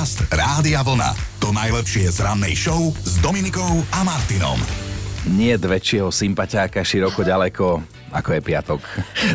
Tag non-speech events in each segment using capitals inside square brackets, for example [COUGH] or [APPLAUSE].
Podcast Rádia Vlna. To najlepšie z rannej show s Dominikou a Martinom. Nie väčšieho sympatiáka široko ďaleko ako je piatok.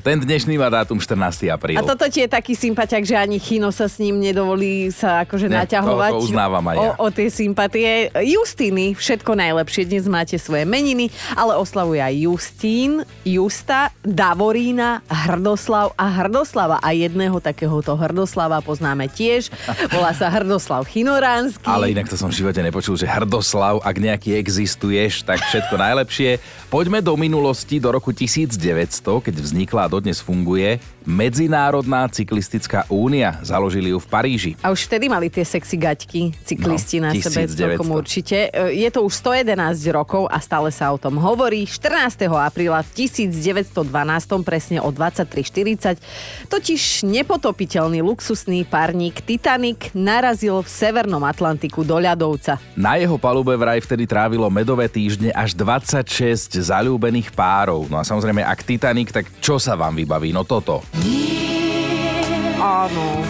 Ten dnešný má dátum 14. apríl. A toto ti je taký sympatiak, že ani Chino sa s ním nedovolí sa akože Ne, naťahovať to- to uznávam aj ja. o, o tie sympatie. Justiny, všetko najlepšie. Dnes máte svoje meniny, ale oslavuje aj Justín, Justa, Davorína, Hrdoslav a Hrdoslava. A jedného takéhoto Hrdoslava poznáme tiež. Volá sa Hrdoslav Chinoránsky. Ale inak to som v živote nepočul, že Hrdoslav, ak nejaký existuješ, tak všetko najlepšie. Poďme do minulosti, do roku 1900, keď vznikla a dodnes funguje Medzinárodná cyklistická únia. Založili ju v Paríži. A už vtedy mali tie sexy gaťky, cyklisti No, na sebe 1900. celkom určite. E, Je to už 111 rokov a stále sa o tom hovorí. 14. apríla v 1912, presne o 23.40, totiž nepotopiteľný luxusný párnik Titanic narazil v Severnom Atlantiku do ľadovca. Na jeho palube vraj vtedy trávilo medové týždne až 26 zalúbených párov. No a samozrejme, ak Titanic, tak čo sa vám vybaví? No toto. Áno.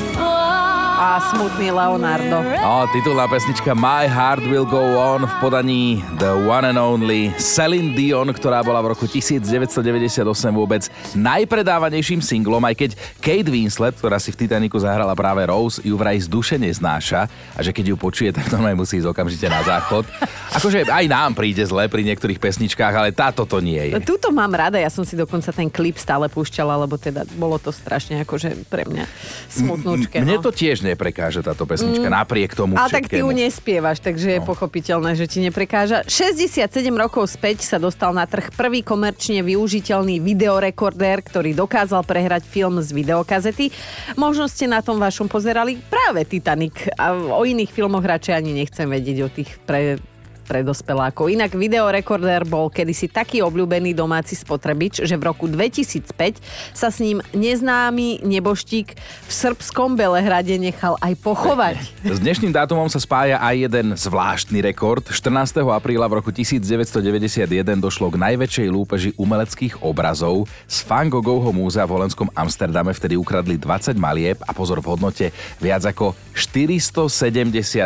A smutný Leonardo. No, titulná pesnička My Heart Will Go On v podaní The One and Only Celine Dion, ktorá bola v roku 1998 vôbec najpredávanejším singlom, aj keď Kate Winslet, ktorá si v Titaniku zahrala práve Rose, ju vraj z duše neznáša a že keď ju počuje, tak normálne musí ísť okamžite na záchod. Akože aj nám príde zle pri niektorých pesničkách, ale táto to nie je. Tuto mám rada, ja som si dokonca ten klip stále púšťala, lebo teda bolo to strašne akože pre mňa smutnúčke. Mne no. to tiež neprekáže táto pesnička, napriek tomu Ale tak ty ju nespievaš, takže je No. pochopiteľné, že ti neprekáža. 67 rokov späť sa dostal na trh prvý komerčne využiteľný videorekordér, ktorý dokázal prehrať film z videokazety. Možno ste na tom vašom pozerali práve Titanic a o iných filmoch radšej ani nechcem vedieť o tých pre pre dospelákov. Inak videorekordér bol kedysi taký obľúbený domáci spotrebič, že v roku 2005 sa s ním neznámy neboštík v srbskom Belehrade nechal aj pochovať. [LAUGHS] S dnešným dátumom sa spája aj jeden zvláštny rekord. 14. apríla v roku 1991 došlo k najväčšej lúpeži umeleckých obrazov. Z Van Goghovho múzea v holandskom Amsterdame vtedy ukradli 20 malieb a pozor v hodnote viac ako 470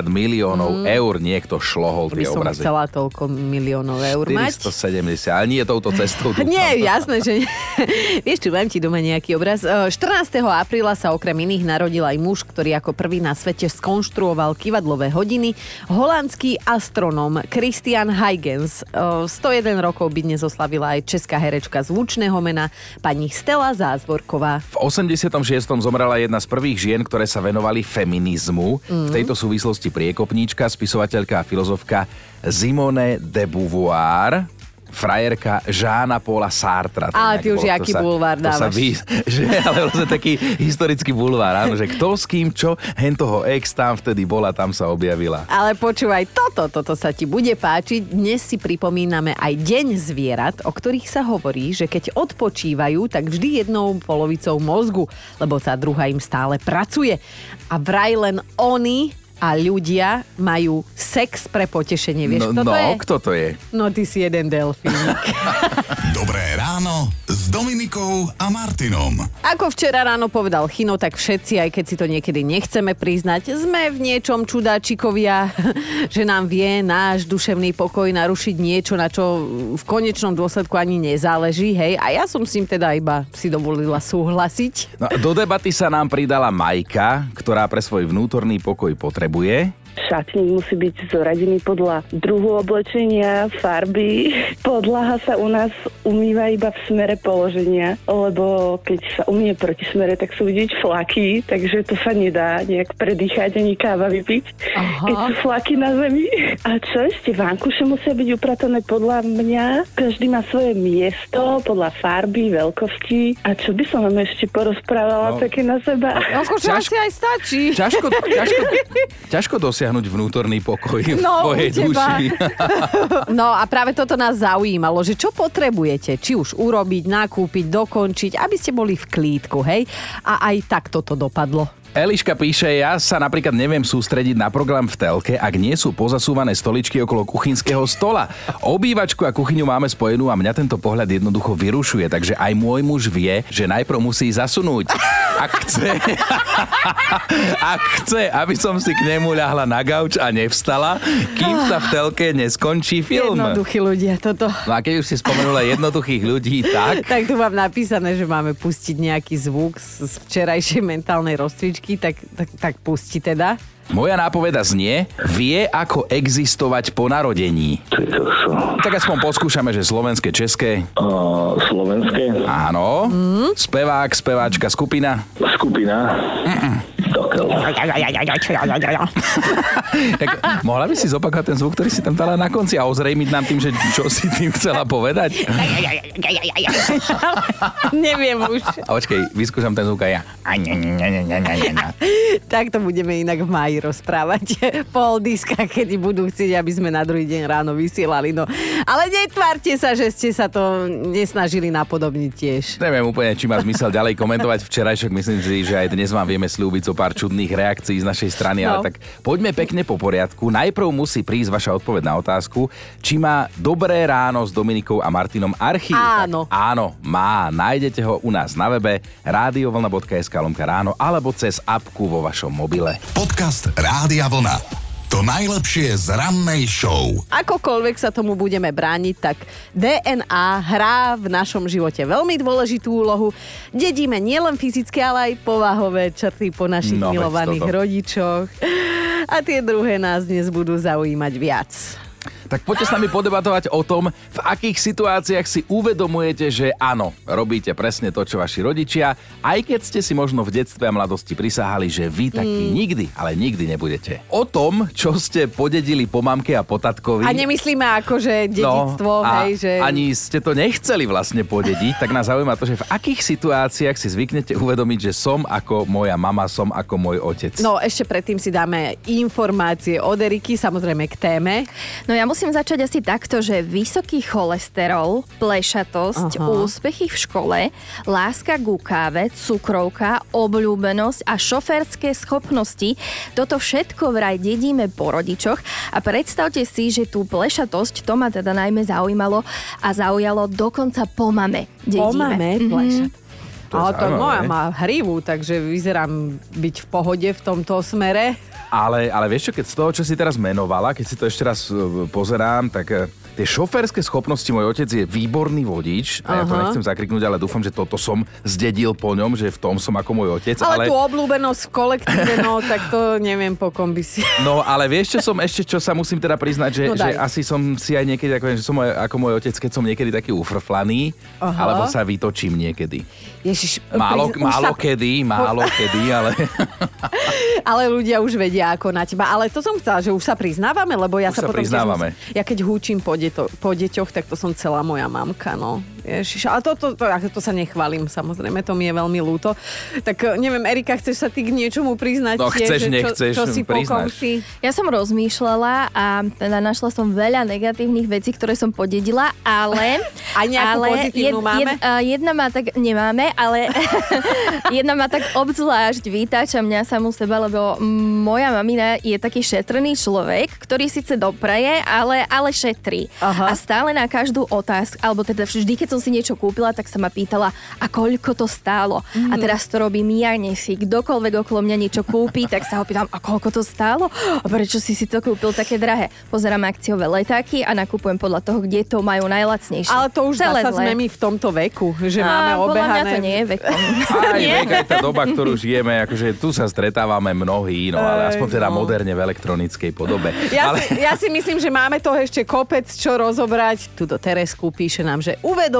miliónov eur. Niekto šlohol tie som obrazy. chcela toľko miliónov eur mať. 470, ale nie touto cestou. Nie, jasné, že nie. [LAUGHS] Vieš čo, mám ti doma nejaký obraz. E, 14. apríla sa okrem iných narodil aj muž, ktorý ako prvý na svete skonštruoval kivadlové hodiny. Holandský astronóm Christian Huygens. E, 101 rokov by dnes oslavila aj česká herečka zvučného mena pani Stella Zázvorková. V 86. zomrela jedna z prvých žien, ktoré sa venovali feminizmu. Mhm. V tejto súvislosti priekopníčka, spisovateľka a filozofka Simone de Beauvoir frajerka Žána Paula Sartra. Ale ty už jaký sa- bulvár to sa dávaš. vy, [LAUGHS] že, ale vlastne taký historický bulvár, áno, že kto s kým čo, hen toho ex tam vtedy bola, tam sa objavila. Ale počúvaj, toto, toto sa ti bude páčiť. Dnes si pripomíname aj Deň zvierat, o ktorých sa hovorí, že keď odpočívajú, tak vždy jednou polovicou mozgu, lebo tá druhá im stále pracuje. A vraj len oni a ľudia majú sex pre potešenie. Vieš, no, kto to no je? kto to je? No ty si jeden delfín. [LAUGHS] [LAUGHS] Dobré ráno s Dominikou a Martinom. Ako včera ráno povedal Chino, tak všetci, aj keď si to niekedy nechceme priznať, sme v niečom čudáčikovia, [LAUGHS] že nám vie náš duševný pokoj narušiť niečo, na čo v konečnom dôsledku ani nezáleží, hej. A ja som s ním teda iba si dovolila súhlasiť. No, do debaty sa nám pridala Majka, ktorá pre svoj vnútorný pokoj potrebuje Šatník musí byť zoradený podľa druhu oblečenia, farby. [LAUGHS] Podlaha sa u nás umýva iba v smere položenia, lebo keď sa umie proti smere, tak sú vidieť flaky, takže to sa nedá nejak predýchať ani káva vypiť, Aha. keď sú flaky na zemi. [LAUGHS] A čo ešte? Vánkuše musia byť upratané podľa mňa. Každý má svoje miesto, podľa farby, veľkosti. A čo by som vám ešte porozprávala No. také na seba? Akože Ťažko- asi aj stačí. Ťažko, ťažko, [LAUGHS] ťažko dosiahnuť vnútorný pokoj v No, tvojej duši. [LAUGHS] No a práve toto nás zaujímalo, že čo potrebujete, či už urobiť, nakúpiť, dokončiť, aby ste boli v klídku, hej? A aj tak toto dopadlo. Eliška píše, ja sa napríklad neviem sústrediť na program v telke, ak nie sú pozasúvané stoličky okolo kuchynského stola. Obývačku a kuchyňu máme spojenú a mňa tento pohľad jednoducho vyrušuje, takže aj môj muž vie, že najprv musí zasunúť. Ak chce, [LAUGHS] ak chce, aby som si k nemu ľahla na gauč a nevstala, kým sa v telke neskončí film. Jednoduchí ľudia, toto. No a keď už si spomenula jednoduchých ľudí, tak... Tak tu mám napísané, že máme pustiť nejaký zvuk z včerajšej mentálnej rozcvičky, tak, tak, tak pusti teda. Moja nápoveda znie, vie ako existovať po narodení. Tak aspoň poskúšame, že slovenské, české. Uh, slovenské Áno. Spevák, speváčka, skupina. skupina. Dokel. [LAUGHS] Tak mohla by si zopakovať ten zvuk, ktorý si tam dala na konci a ozrejmiť nám tým, že čo si tým chcela povedať? [LAUGHS] Neviem už. A počkej, vyskúšam ten zvuk aj ja. [LAUGHS] Tak to budeme inak v máji rozprávať. [LAUGHS] Po diskách, kedy budú chcieť, aby sme na druhý deň ráno vysielali. No. Ale netvárte sa, že ste sa to nesnažili napodobniť tiež. Neviem úplne, či má zmysel ďalej komentovať včerajšok. Myslím si, že aj dnes vám vieme slúbiť zo pár čudných reakcií z našej strany, No. ale tak poďme pekne po poriadku. Najprv musí prísť vaša odpoveď na otázku, či má Dobré ráno s Dominikou a Martinom archív. Áno. Tak, áno, má. Nájdete ho u nás na webe radiovlna.sk lomka ráno alebo cez apku vo vašom mobile. Podcast Rádia Vlna. To najlepšie z rannej show. Akokoľvek sa tomu budeme brániť, tak DNA hrá v našom živote veľmi dôležitú úlohu. Dedíme nielen fyzické, ale aj povahové črty po našich No, milovaných toto. rodičoch. A tie druhé nás dnes budú zaujímať viac. Tak poďte s nami podebatovať o tom, v akých situáciách si uvedomujete, že áno, robíte presne to, čo vaši rodičia, aj keď ste si možno v detstve a mladosti prisahali, že vy takí Mm. nikdy, ale nikdy nebudete. O tom, čo ste podedili po mamke a po tatkovi. A nemyslíme ako, že dedictvo, no, hej, že... ani ste to nechceli vlastne podediť, tak nás zaujíma to, že v akých situáciách si zvyknete uvedomiť, že som ako moja mama, som ako môj otec. No ešte predtým si dáme informácie od Eriky, samozrejme k téme. No ja musím začať asi takto, že vysoký cholesterol, plešatosť, Aha. úspechy v škole, láska ku káve, cukrovka, obľúbenosť a šoférske schopnosti, toto všetko vraj dedíme po rodičoch a predstavte si, že tú plešatosť, to ma teda najmä zaujímalo a zaujalo dokonca po mame. Dedíme. Po mame, Mhm. plešat. To je Ale to moja má hrivu, takže vyzerám byť v pohode v tomto smere. Ale, ale vieš čo, keď z toho, čo si teraz menovala, keď si to ešte raz e, pozerám, tak e, tie šoférske schopnosti, môj otec je výborný vodič a ja to nechcem zakriknúť, ale dúfam, že toto som zdedil po ňom, že v tom som ako môj otec. Ale, tú obľúbenosť v kolektíve, no [LAUGHS] tak to neviem, po kom by si... No ale vieš, čo som ešte, čo sa musím teda priznať, že, No že asi som si aj niekedy, ako, že som môj, ako môj otec, keď som niekedy taký ufrflaný, Aha. alebo sa vytočím niekedy. Ježiš, Málo, pri- už málo sa- kedy, málo kedy, ale... [LAUGHS] Ale ľudia už vedia ako na teba. Ale to som chcela, že už sa priznávame, lebo ja Už sa, sa potom priznávame. Ja keď húčim po, deto, po deťoch, tak to som celá moja mamka, no. Ježiš, ale to, to, to, to, to sa nechválim, samozrejme, to mi je veľmi ľúto. Tak eh, neviem, Erika, chceš sa ty k niečomu priznať? No, chceš, že nechceš, čo, čo si po kom priznáš. si? Ja som rozmýšľala a teda našla som veľa negatívnych vecí, ktoré som podedila, ale... [LAUGHS] Aj nejakú ale pozitívnu máme? a jedna má tak, nemáme, ale [LAUGHS] jedna má tak obzvlášť vytáča mňa samú seba, lebo moja mamina je taký šetrný človek, ktorý síce dopraje, ale, ale šetrí. Aha. A stále na každú otázku, alebo teda vždy, keď som si niečo kúpila, tak sa ma pýtala, a koľko to stálo. A Mhm. teraz to robím ja, nech si kdokoľvek okolo mňa niečo kúpi, tak sa ho pýtam, a koľko to stálo? A prečo si si to kúpil také drahé? Pozerám akciové letáky a nakupujem podľa toho, kde to majú najlacnejšie. Ale to už Celé zasa zlé. sme my v tomto veku, že A máme Podľa mňa obehané... to nie je vekom. Aj [LAUGHS] Nie? vek, aj tá doba, ktorú žijeme, akože tu sa stretávame mnohí, no ale aspoň teda no. moderne v elektronickej podobe. Ja, ale... si, ja si myslím, že máme toho ešte kopec čo rozobrať. Tuto Teresku píše nám, že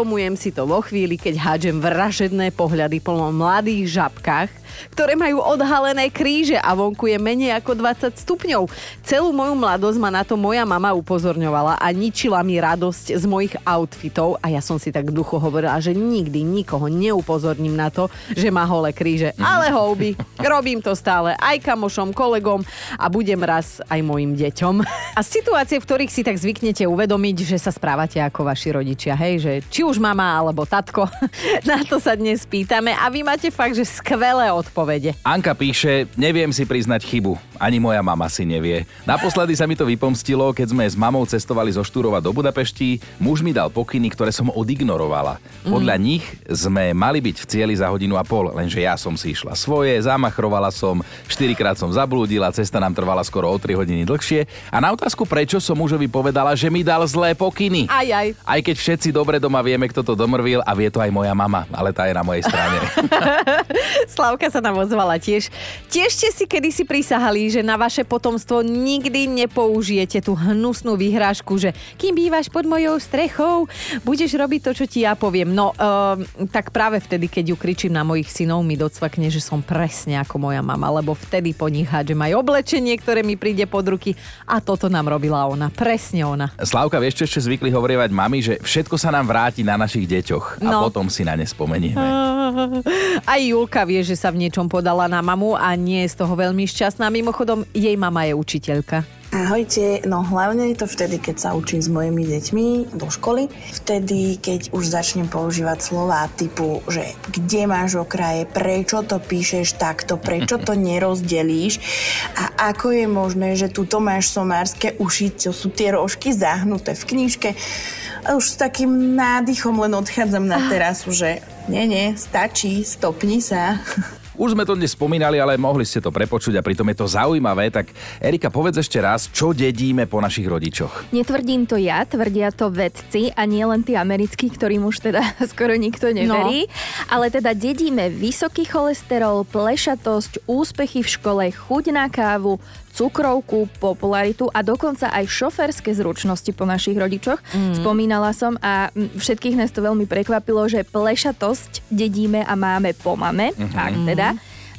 uvedomujem si to vo chvíli, keď hádžem vražedné pohľady plno mladých žabkách, ktoré majú odhalené kríže a vonku je menej ako 20 stupňov. Celú moju mladosť ma na to moja mama upozorňovala a ničila mi radosť z mojich outfitov a ja som si tak v duchu hovorila, že nikdy nikoho neupozorním na to, že má holé kríže. Ale houby, robím to stále aj kamošom, kolegom a budem raz aj mojim deťom. [LAUGHS] A situácie, v ktorých si tak zvyknete uvedomiť, že sa správate ako vaši rodičia, hej, že či už mama alebo tatko, [LAUGHS] na to sa dnes pýtame a vy máte fakt, že skvelé odpovede. Anka píše, neviem si priznať chybu. Ani moja mama si nevie. Naposledy sa mi to vypomstilo, keď sme s mamou cestovali zo Štúrova do Budapešti. Muž mi dal pokyny, ktoré som odignorovala. Podľa nich sme mali byť v cieli za hodinu a pol, lenže ja som si išla svoje, zamachrovala som, štyrikrát som zablúdila, cesta nám trvala skoro o 3 hodiny dlhšie. A na otázku, prečo som mužovi povedala, že mi dal zlé pokyny. Aj, aj. Aj keď všetci dobre doma vieme, kto to domrvil a vie to aj moja mama, ale tá je na mojej strane. [LAUGHS] [LAUGHS] Slavka sa nám ozvala tiež. Tiež ste si kedysi prisahali, že na vaše potomstvo nikdy nepoužijete tú hnusnú vyhrážku, že kým bývaš pod mojou strechou, budeš robiť to, čo ti ja poviem. No, uh, tak práve vtedy, keď ju kričím na mojich synov, mi docvakne, že som presne ako moja mama, lebo vtedy po nich hádžem aj oblečenie, ktoré mi príde pod ruky a toto nám robila ona. Presne ona. Slávka, vieš, čo ešte zvykli hovorievať mami, že všetko sa nám vráti na našich deťoch a No. potom si na ne spomenieme. Aj Julka vie, že sa v niečom podala na mamu a nie je z toho veľmi šťastná. Mimochodom, jej mama je učiteľka. Ahojte, no hlavne je to vtedy, keď sa učím s mojimi deťmi do školy. Vtedy, keď už začnem používať slova typu, že kde máš okraje, prečo to píšeš takto, prečo to [LAUGHS] nerozdelíš a ako je možné, že tu máš somárske uši, čo sú tie rožky zahnuté v knižke. A už s takým nádychom len odchádzam na terasu, že nie, nie, stačí, stopni sa. Už sme to dnes spomínali, ale mohli ste to prepočuť a pritom je to zaujímavé. Tak Erika, povedz ešte raz, čo dedíme po našich rodičoch. Netvrdím to ja, tvrdia to vedci a nie len tí americkí, ktorým už teda [LAUGHS] skoro nikto neverí. No. Ale teda dedíme vysoký cholesterol, plešatosť, úspechy v škole, chuť na kávu, cukrovku, popularitu a dokonca aj šoferské zručnosti po našich rodičoch. Mm. Spomínala som a všetkých nás to veľmi prekvapilo, že plešatosť dedíme a máme po mame, mm-hmm. ak teda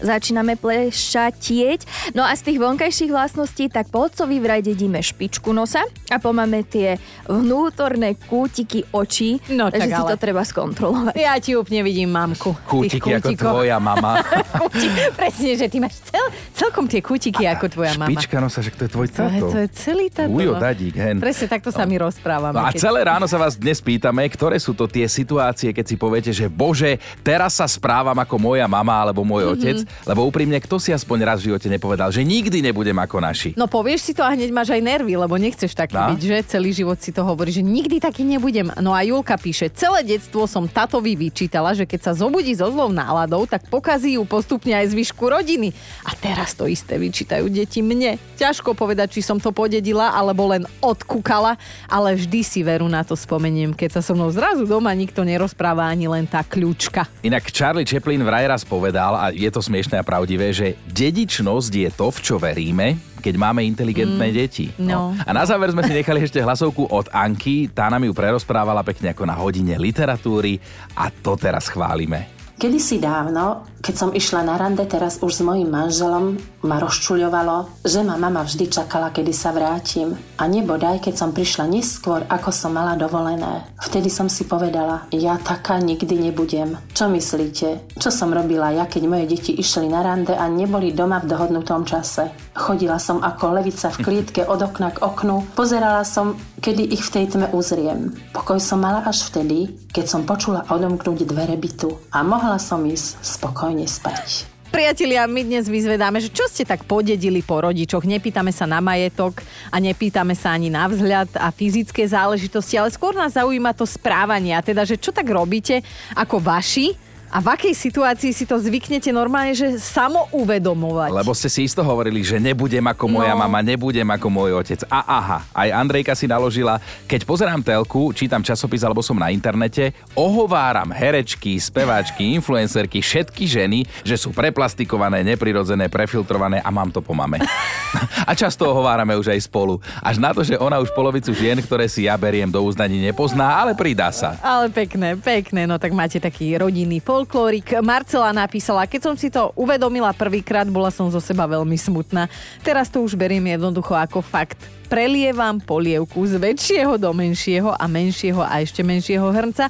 začíname plešatieť. No a z tých vonkajších vlastností tak po otcovi vraj dedíme špičku nosa a po mame tie vnútorné kútiky očí. No, takže tak si ale. to treba skontrolovať. Ja ti úplne vidím mamku. Kútiky ako tvoja mama. [LAUGHS] Kúti, presne, že ty máš cel, celkom tie kútiky ako tvoja mama. Špička nosa, že to je tvoj To je, to je celý táto. Ujo, no. dadík, hen. Presne takto sa my rozprávame. No a keď- celé ráno sa vás dnes pýtame, ktoré sú to tie situácie, keď si poviete, že bože, teraz sa správam ako moja mama alebo môj Mhm. otec, lebo úprimne, kto si aspoň raz v živote nepovedal, že nikdy nebudem ako naši. No povieš si to a hneď máš aj nervy, lebo nechceš taký No. byť, že? Celý život si to hovorí, že nikdy taký nebudem. No a Julka píše, celé detstvo som tatovi vyčítala, že keď sa zobudí so zlou náladou, tak pokazí ju postupne aj zvyšku rodiny. A teraz to isté vyčítajú deti mne. Ťažko povedať, či som to podedila, alebo len odkúkala, ale vždy si veru na to spomeniem, keď sa so mnou zrazu doma nikto nerozpráva ani len tá kľúčka. Inak Charlie Chaplin vraj raz povedal, a je to smiešné a pravdivé, že dedičnosť je to, v čo veríme, keď máme inteligentné mm, deti. no. A na záver sme si nechali ešte hlasovku od Anky, tá nám ju prerozprávala pekne ako na hodine literatúry a to teraz chválime. Kedysi dávno, keď som išla na rande teraz už s mojím manželom, ma rozčuľovalo, že ma mama vždy čakala, kedy sa vrátim. A nebodaj, keď som prišla neskôr, ako som mala dovolené. Vtedy som si povedala, ja taká nikdy nebudem. Čo myslíte? Čo som robila ja, keď moje deti išli na rande a neboli doma v dohodnutom čase? Chodila som ako levica v klietke od okna k oknu, pozerala som, kedy ich v tej tme uzriem. Pokoj som mala až vtedy, keď som počula odomknúť dvere bytu a mohla som ísť spokojne spať. Priatelia, my dnes vyzvedáme, že čo ste tak podedili po rodičoch. Nepýtame sa na majetok a nepýtame sa ani na vzhľad a fyzické záležitosti, ale skôr nás zaujíma to správanie. A teda, že čo tak robíte ako vaši a v akej situácii si to zvyknete normálne, že samo uvedomovať. Lebo ste si isto hovorili, že nebudem ako moja No. mama, nebudem ako môj otec. A aha, aj Andrejka si naložila, keď pozerám telku, čítam časopis alebo som na internete, ohováram herečky, speváčky, influencerky, všetky ženy, že sú preplastikované, neprirodzené, prefiltrované a mám to po mame. [LAUGHS] a často ohovárame už aj spolu. Až na to, že ona už polovicu žien, ktoré si ja beriem do uznaní, nepozná, ale pridá sa. Ale pekné, pekné, no tak máte taký rodinný folklórik. Marcela napísala, keď som si to uvedomila prvýkrát, bola som zo seba veľmi smutná. Teraz to už beriem jednoducho ako fakt. Prelievam polievku z väčšieho do menšieho a menšieho a ešte menšieho hrnca,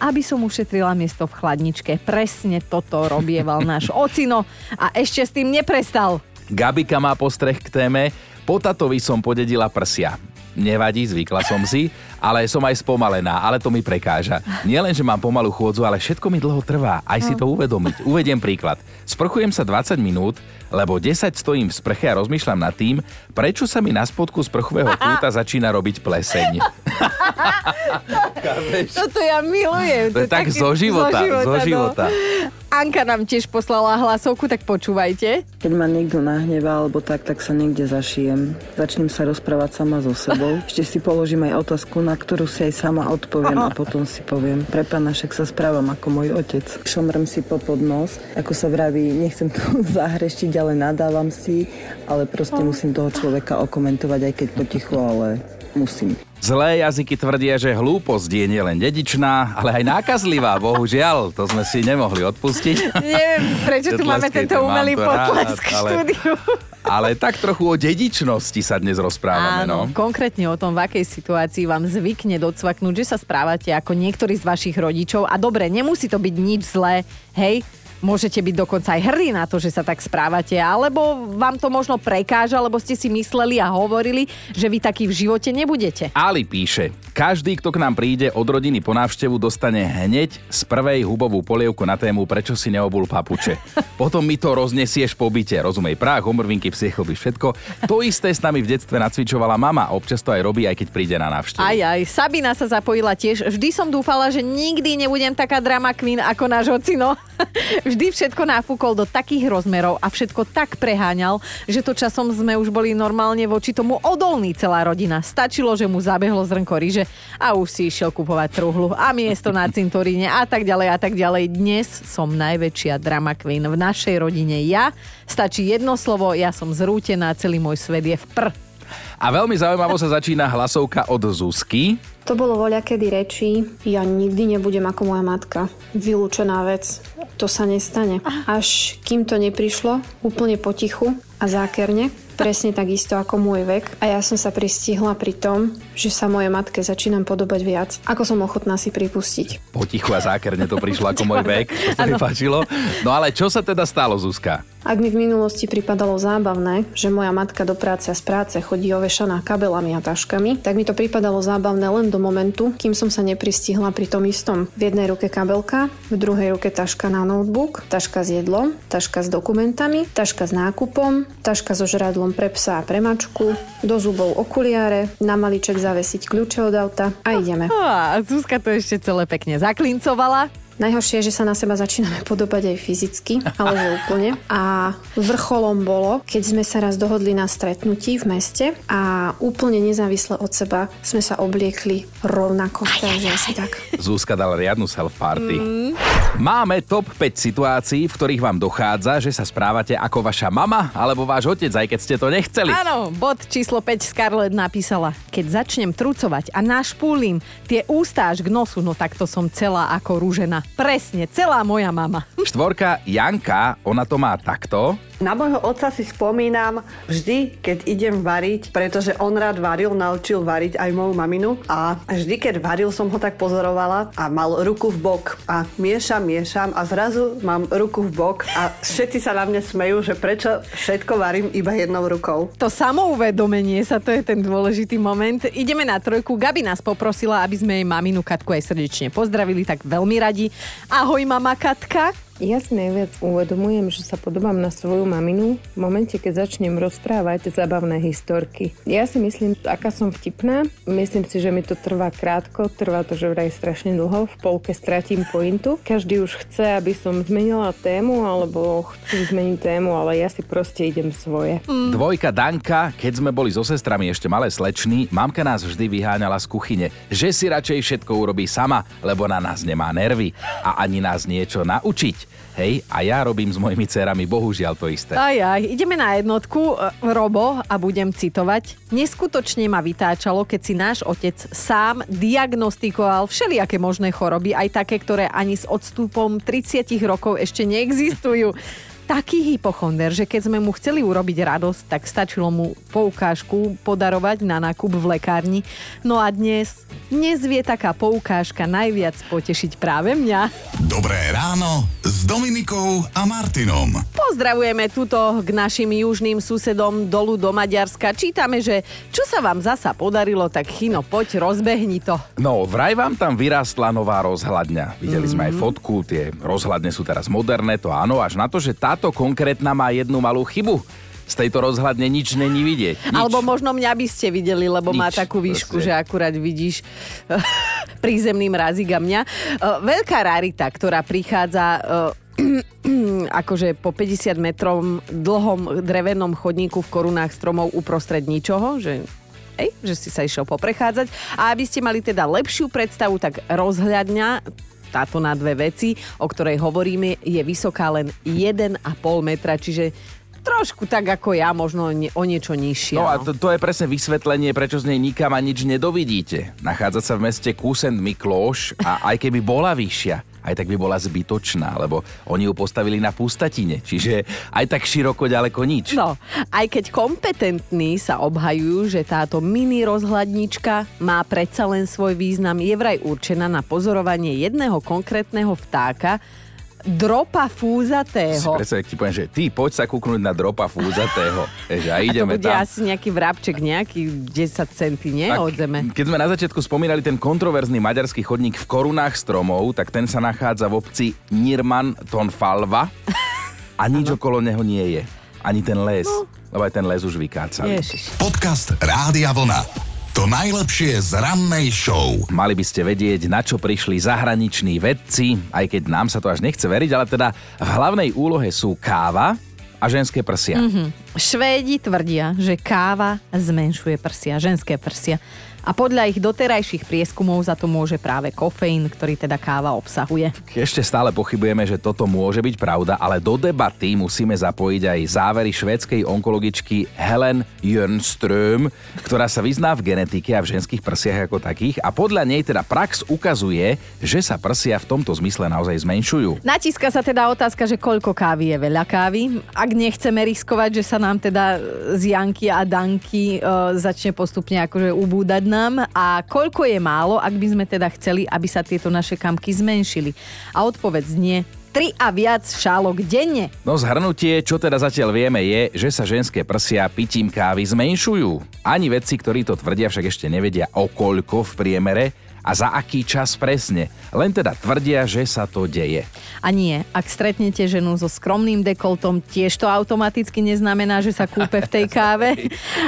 aby som ušetrila miesto v chladničke. Presne toto robieval náš ocino a ešte s tým neprestal. Gabika má postreh k téme, po tatovi som podedila prsia. Nevadí, zvykla som si, ale som aj spomalená, ale to mi prekáža. Nielen, že mám pomalú chôdzu, ale všetko mi dlho trvá, aj si to uvedomiť. Uvediem príklad. Sprchujem sa 20 minút, lebo 10 stojím v sprche a rozmýšľam nad tým, prečo sa mi na spodku sprchového kúta začína robiť pleseň. [LAUGHS] Toto ja milujem. To je tak zo života, zo no. života. Anka nám tiež poslala hlasovku, tak počúvajte. Keď ma niekto nahnevá alebo tak, tak sa niekde zašijem. Začnem sa rozprávať sama so sebou. [LAUGHS] Ešte si položím aj otázku, na ktorú si aj sama odpoviem a [LAUGHS] potom si poviem, pre pána však sa správam ako môj otec. Šomrem si po nos, ako sa vraví, nechcem to zahreštiť, ale nadávam si, ale proste musím toho človeka okomentovať, aj keď potichu, ale musím. Zlé jazyky tvrdia, že hlúposť je nielen dedičná, ale aj nákazlivá, bohužiaľ. To sme si nemohli odpustiť. Neviem, prečo tu máme tento umelý potlesk ale- štúdiu. Ale tak trochu o dedičnosti sa dnes rozprávame. Áno, No. konkrétne o tom, v akej situácii vám zvykne docvaknúť, že sa správate ako niektorí z vašich rodičov. A dobre, nemusí to byť nič zlé, hej, Môžete byť dokonca aj hrdí na to, že sa tak správate, alebo vám to možno prekáža, lebo ste si mysleli a hovorili, že vy taký v živote nebudete. Ali píše, každý, kto k nám príde od rodiny po návštevu, dostane hneď z prvej hubovú polievku na tému, prečo si neobul papuče. [LAUGHS] Potom mi to roznesieš po byte, rozumej, prach, homrvinky, psie chlby, všetko. To isté s nami v detstve nacvičovala mama, občas to aj robí, aj keď príde na návštevu. Aj, aj. Sabina sa zapojila tiež. Vždy som dúfala, že nikdy nebudem taká drama queen ako náš ocino. Vždy všetko nafúkol do takých rozmerov a všetko tak preháňal, že to časom sme už boli normálne voči tomu odolní celá rodina. Stačilo, že mu zabehlo zrnko ryže a už si išiel kupovať truhlu a miesto na cintoríne a tak ďalej a tak ďalej. Dnes som najväčšia drama queen v našej rodine. Ja, stačí jedno slovo, ja som zrútená, celý môj svet je v pr. A veľmi zaujímavo sa začína hlasovka od Zuzky. To bolo voľakedy reči, ja nikdy nebudem ako moja matka. Vylúčená vec. To sa nestane. Až kým to neprišlo, úplne potichu a zákerne, presne takisto ako môj vek. A ja som sa pristihla pri tom, že sa mojej matke začínam podobať viac, ako som ochotná si pripustiť. Potichu a zákerne to prišlo ako môj [LAUGHS] vek, to sa mi páčilo. No ale čo sa teda stalo, Zuzka? Ak mi v minulosti pripadalo zábavné, že moja matka do práce a z práce chodí ovešaná kabelami a taškami, tak mi to pripadalo zábavné len do momentu, kým som sa nepristihla pri tom istom. V jednej ruke kabelka, v druhej ruke taška na notebook, taška s jedlom, taška s dokumentami, taška s nákupom, taška so žradlom pre psa a pre mačku, do zubov okuliare, na maliček zavesiť kľúče od auta a ideme. A Zuzka to ešte celé pekne zaklincovala. Najhoršie je, že sa na seba začíname podobať aj fyzicky, ale že [LAUGHS] úplne. A vrcholom bolo, keď sme sa raz dohodli na stretnutí v meste a úplne nezávisle od seba sme sa obliekli rovnako. Takže asi tak. Zuzka dala riadnu self-party. Mm. Máme top 5 situácií, v ktorých vám dochádza, že sa správate ako vaša mama alebo váš otec, aj keď ste to nechceli. Áno, bod číslo 5 Scarlett napísala. Keď začnem trucovať a našpúlim tie ústa až k nosu, no tak to som celá ako rúžena. Presne, celá moja mama. Štvorka Janka, ona to má takto. Na môjho otca si spomínam vždy, keď idem variť, pretože on rád varil, naučil variť aj moju maminu a vždy, keď varil, som ho tak pozorovala a mal ruku v bok a miešam, miešam a zrazu mám ruku v bok a všetci sa na mne smejú, že prečo všetko varím iba jednou rukou. To samouvedomenie sa, to je ten dôležitý moment. Ideme na trojku. Gabi nás poprosila, aby sme jej maminu Katku aj srdečne pozdravili, tak veľmi radi. Ahoj mama Katka. Ja si najviac uvedomujem, že sa podobám na svoju maminu v momente, keď začnem rozprávať zabavné historky. Ja si myslím, aká som vtipná. Myslím si, že mi to trvá krátko, trvá to že vraj strašne dlho, v polke stratím pointu. Každý už chce, aby som zmenila tému, alebo chcú zmeniť tému, ale ja si proste idem svoje. Mm. Dvojka Danka, keď sme boli so sestrami ešte malé slečny, mamka nás vždy vyháňala z kuchyne, že si radšej všetko urobí sama, lebo na nás nemá nervy a ani nás niečo naučiť. Hej, a ja robím s mojimi dcerami bohužiaľ to isté. Aj, aj, ideme na jednotku, Robo, a budem citovať. Neskutočne ma vytáčalo, keď si náš otec sám diagnostikoval všelijaké možné choroby, aj také, ktoré ani s odstupom 30 rokov ešte neexistujú. [LAUGHS] Taký hypochonder, že keď sme mu chceli urobiť radosť, tak stačilo mu poukážku podarovať na nákup v lekárni. No a dnes, dnes vie taká poukážka najviac potešiť práve mňa. Dobré ráno s Dominikou a Martinom. Pozdravujeme tuto k našim južným susedom dolu do Maďarska. Čítame, že čo sa vám zasa podarilo, tak Chino, poď, rozbehni to. No, vraj vám tam vyrástla nová rozhľadňa. Videli sme aj fotku, tie rozhľadne sú teraz moderné, to áno, až na to, že táto konkrétna má jednu malú chybu. Z tejto rozhľadne nič není vidieť. Nič. Alebo možno mňa by ste videli, lebo má Nič, takú výšku, proste. že akurát vidíš [LAUGHS] prízemný mrazík a mňa. E, Veľká rarita, ktorá prichádza e, [CLEARS THROAT] akože po 50 metrom dlhom drevenom chodníku v korunách stromov uprostred ničoho, že Ej, že si sa išiel poprechádzať. A aby ste mali teda lepšiu predstavu, tak rozhľadňa táto na dve veci, o ktorej hovoríme, je vysoká len 1,5 metra, čiže trošku tak ako ja, možno o niečo nižšie. No a to, to je presne vysvetlenie, prečo z nej nikam a nič nedovidíte. Nachádza sa v meste Kusend Miklóš a aj keby bola vyššia, aj tak by bola zbytočná, lebo oni ju postavili na pustatine, čiže aj tak široko ďaleko nič. No, aj keď kompetentní sa obhajujú, že táto mini rozhľadnička má predsa len svoj význam, je vraj určená na pozorovanie jedného konkrétneho vtáka, dropa Si fúzatého. predstav, ak ti poviem, že ty poď sa kúknúť na dropa fúzatého. Vieš, a A to ideme bude tam. asi nejaký vrabček, nejaký 10 centy, nie? Tak, Od zeme. Keď sme na začiatku spomínali ten kontroverzný maďarský chodník v korunách stromov, tak ten sa nachádza v obci Nirman Tonfalva a nič okolo neho nie je. Ani ten les. Lebo aj ten les už vykácali. Ježiš. Podcast Rádia Vlna. To najlepšie z rannej show. Mali by ste vedieť, na čo prišli zahraniční vedci, aj keď nám sa to až nechce veriť, ale teda v hlavnej úlohe sú káva a ženské prsia. Mhm. Švédi tvrdia, že káva zmenšuje prsia, ženské prsia. A podľa ich doterajších prieskumov za to môže práve kofeín, ktorý teda káva obsahuje. Ešte stále pochybujeme, že toto môže byť pravda, ale do debaty musíme zapojiť aj závery švédskej onkologičky Helen Jönström, ktorá sa vyzná v genetike a v ženských prsiach ako takých a podľa nej teda prax ukazuje, že sa prsia v tomto zmysle naozaj zmenšujú. Natíska sa teda otázka, že koľko kávy je veľa kávy. Ak nechceme riskovať, že sa nám teda z Janky a Danky e, začne postupne akože ubúdať nám a koľko je málo, ak by sme teda chceli, aby sa tieto naše kamky zmenšili. A odpoveď znie 3 a viac šálok denne. No zhrnutie, čo teda zatiaľ vieme je, že sa ženské prsia pitím kávy zmenšujú. Ani vedci, ktorí to tvrdia, však ešte nevedia o koľko v priemere a za aký čas presne. Len teda tvrdia, že sa to deje. A nie, ak stretnete ženu so skromným dekoltom, tiež to automaticky neznamená, že sa kúpe v tej [LAUGHS] káve.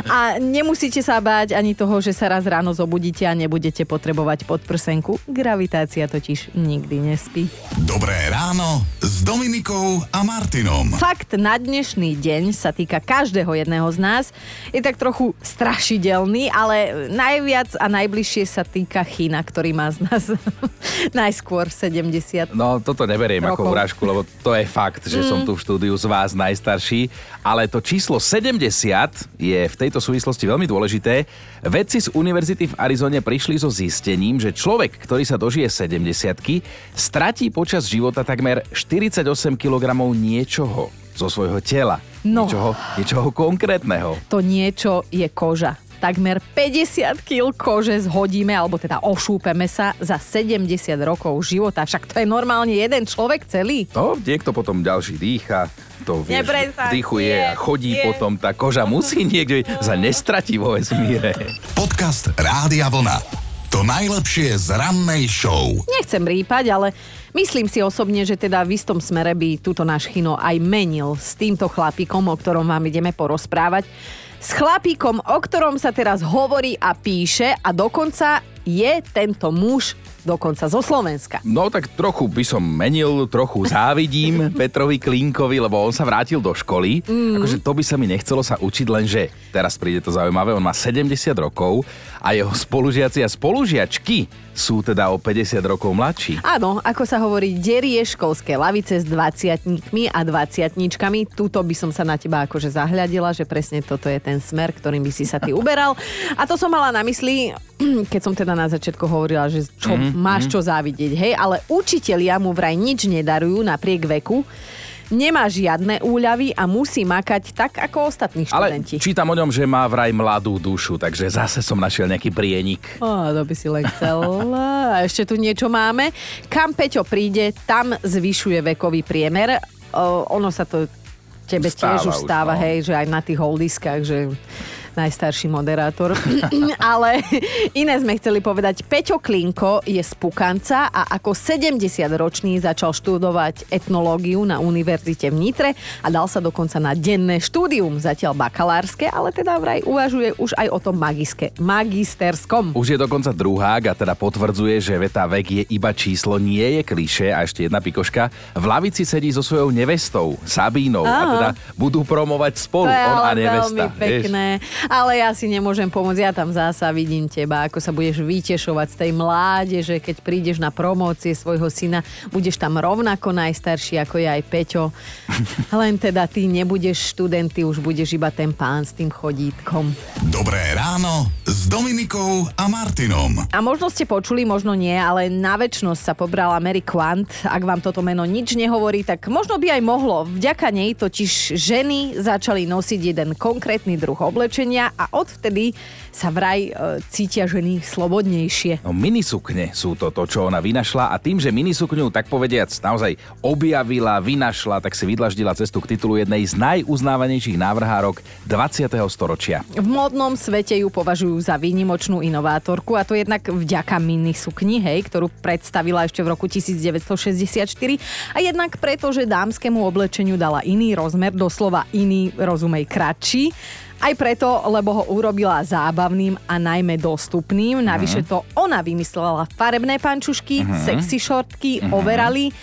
A nemusíte sa báť ani toho, že sa raz ráno zobudíte a nebudete potrebovať podprsenku. Gravitácia totiž nikdy nespí. Dobré ráno s Dominikou a Martinom. Fakt na dnešný deň sa týka každého jedného z nás. Je tak trochu strašidelný, ale najviac a najbližšie sa týka Chyna, ktorý má z nás [LAUGHS] najskôr 70. No, toto neberiem ako Rokov. urážku, lebo to je fakt, že som Mm. tu v štúdiu z vás najstarší. Ale to číslo 70 je v tejto súvislosti veľmi dôležité. Vedci z univerzity v Arizone prišli so zistením, že človek, ktorý sa dožije 70 stratí počas života takmer 48 kg niečoho zo svojho tela. No. Niečoho, niečoho konkrétneho. To niečo je koža. Takmer 50 kg kože zhodíme, alebo teda ošúpeme sa za 70 rokov života. Však to je normálne jeden človek celý. No, niekto potom ďalší dýcha, to vieš, Neprestaň, vdychuje nie, a chodí nie. potom, tá koža musí niekde sa nestratí vo vesmíre. Podcast Rádia Vlna. To najlepšie z rannej show. Nechcem rýpať, ale myslím si osobne, že teda v istom smere by túto náš Chino aj menil s týmto chlapíkom, o ktorom vám ideme porozprávať. S chlapíkom, o ktorom sa teraz hovorí a píše a dokonca je tento muž dokonca zo Slovenska. No tak trochu by som menil, trochu závidím [LAUGHS] Petrovi Klínkovi, lebo on sa vrátil do školy. Mm. Akože to by sa mi nechcelo sa učiť, lenže teraz príde to zaujímavé, on má 70 rokov a jeho spolužiaci a spolužiačky sú teda o 50 rokov mladší. Áno, ako sa hovorí, derie školské lavice s 20 a 20 Tuto by som sa na teba akože zahľadila, že presne toto je ten smer, ktorým by si sa ty uberal. A to som mala na mysli, [CLEARS THROAT] keď som teda na začiatku hovorila, že čo, Mhm, máš mhm. čo závidieť, hej, ale učitelia mu vraj nič nedarujú napriek veku. Nemá žiadne úľavy a musí makať tak ako ostatní Ale študenti. čítam o ňom, že má vraj mladú dušu, takže zase som našiel nejaký prienik. Ó, to by si len chcel. A ešte tu niečo máme. Kam Peťo príde, tam zvyšuje vekový priemer. O, ono sa to tebe Stáva tiež už už, stáva, no. hej, že aj na tých holdiskách, že najstarší moderátor. [CLEARS THROAT] Ale iné sme chceli povedať. Peťo Klinko je z Pukanca a ako 70-ročný začal študovať etnológiu na univerzite v Nitre a dal sa dokonca na denné štúdium, zatiaľ bakalárske, ale teda vraj uvažuje už aj o tom magiske, magisterskom. Už je dokonca druhák a teda potvrdzuje, že veta vek je iba číslo, nie je kliše. A ešte jedna pikoška. V lavici sedí so svojou nevestou, Sabínou. A Áno. teda budú promovať spolu, To on a nevesta. veľmi pekné. Ale ja si nemôžem pomôcť, ja tam zasa vidím teba, ako sa budeš vytešovať z tej mládeže, keď prídeš na promócie svojho syna, budeš tam rovnako najstarší, ako je aj Peťo. Len teda ty nebudeš študent, ty už budeš iba ten pán s tým chodítkom. Dobré ráno s Dominikou a Martinom. A možno ste počuli, možno nie, ale na väčšnosť sa pobrala Mary Quant. Ak vám toto meno nič nehovorí, tak možno by aj mohlo. Vďaka nej totiž ženy začali nosiť jeden konkrétny druh oblečenia a odvtedy sa vraj e, cítia ženy slobodnejšie. No minisukne sú to to, čo ona vynašla a tým, že minisukňu tak povediac naozaj objavila, vynašla, tak si vydlaždila cestu k titulu jednej z najuznávanejších návrhárok 20. storočia. V módnom svete ju považujú za výnimočnú inovátorku a to jednak vďaka minisukni, hej, ktorú predstavila ešte v roku 1964 a jednak preto, že dámskému oblečeniu dala iný rozmer, doslova iný, rozumej, kratší. Aj preto, lebo ho urobila zábavným a najmä dostupným. Navyše to ona vymyslela farebné pančušky, Mhm. sexy šortky, overaly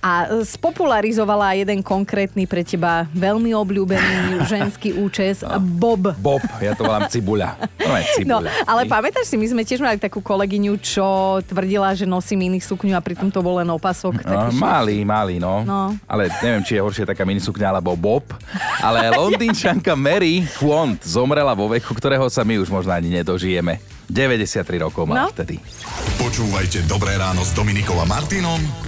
a spopularizovala jeden konkrétny pre teba veľmi obľúbený [LAUGHS] ženský účes, Bob. Bob, ja to volám cibuľa. No, No, cibuľa. ale pamätáš si, my sme tiež mali takú kolegyňu, čo tvrdila, že nosí mini sukňu a pritom to bol len opasok. No, malý, malý, no. No. Ale neviem, či je horšie taká minisukňa alebo Bob. Ale londýnčanka Mary Quant zomrela vo veku, ktorého sa my už možno ani nedožijeme. 93 rokov má No. vtedy. Počúvajte Dobré ráno s Dominikou a Martinom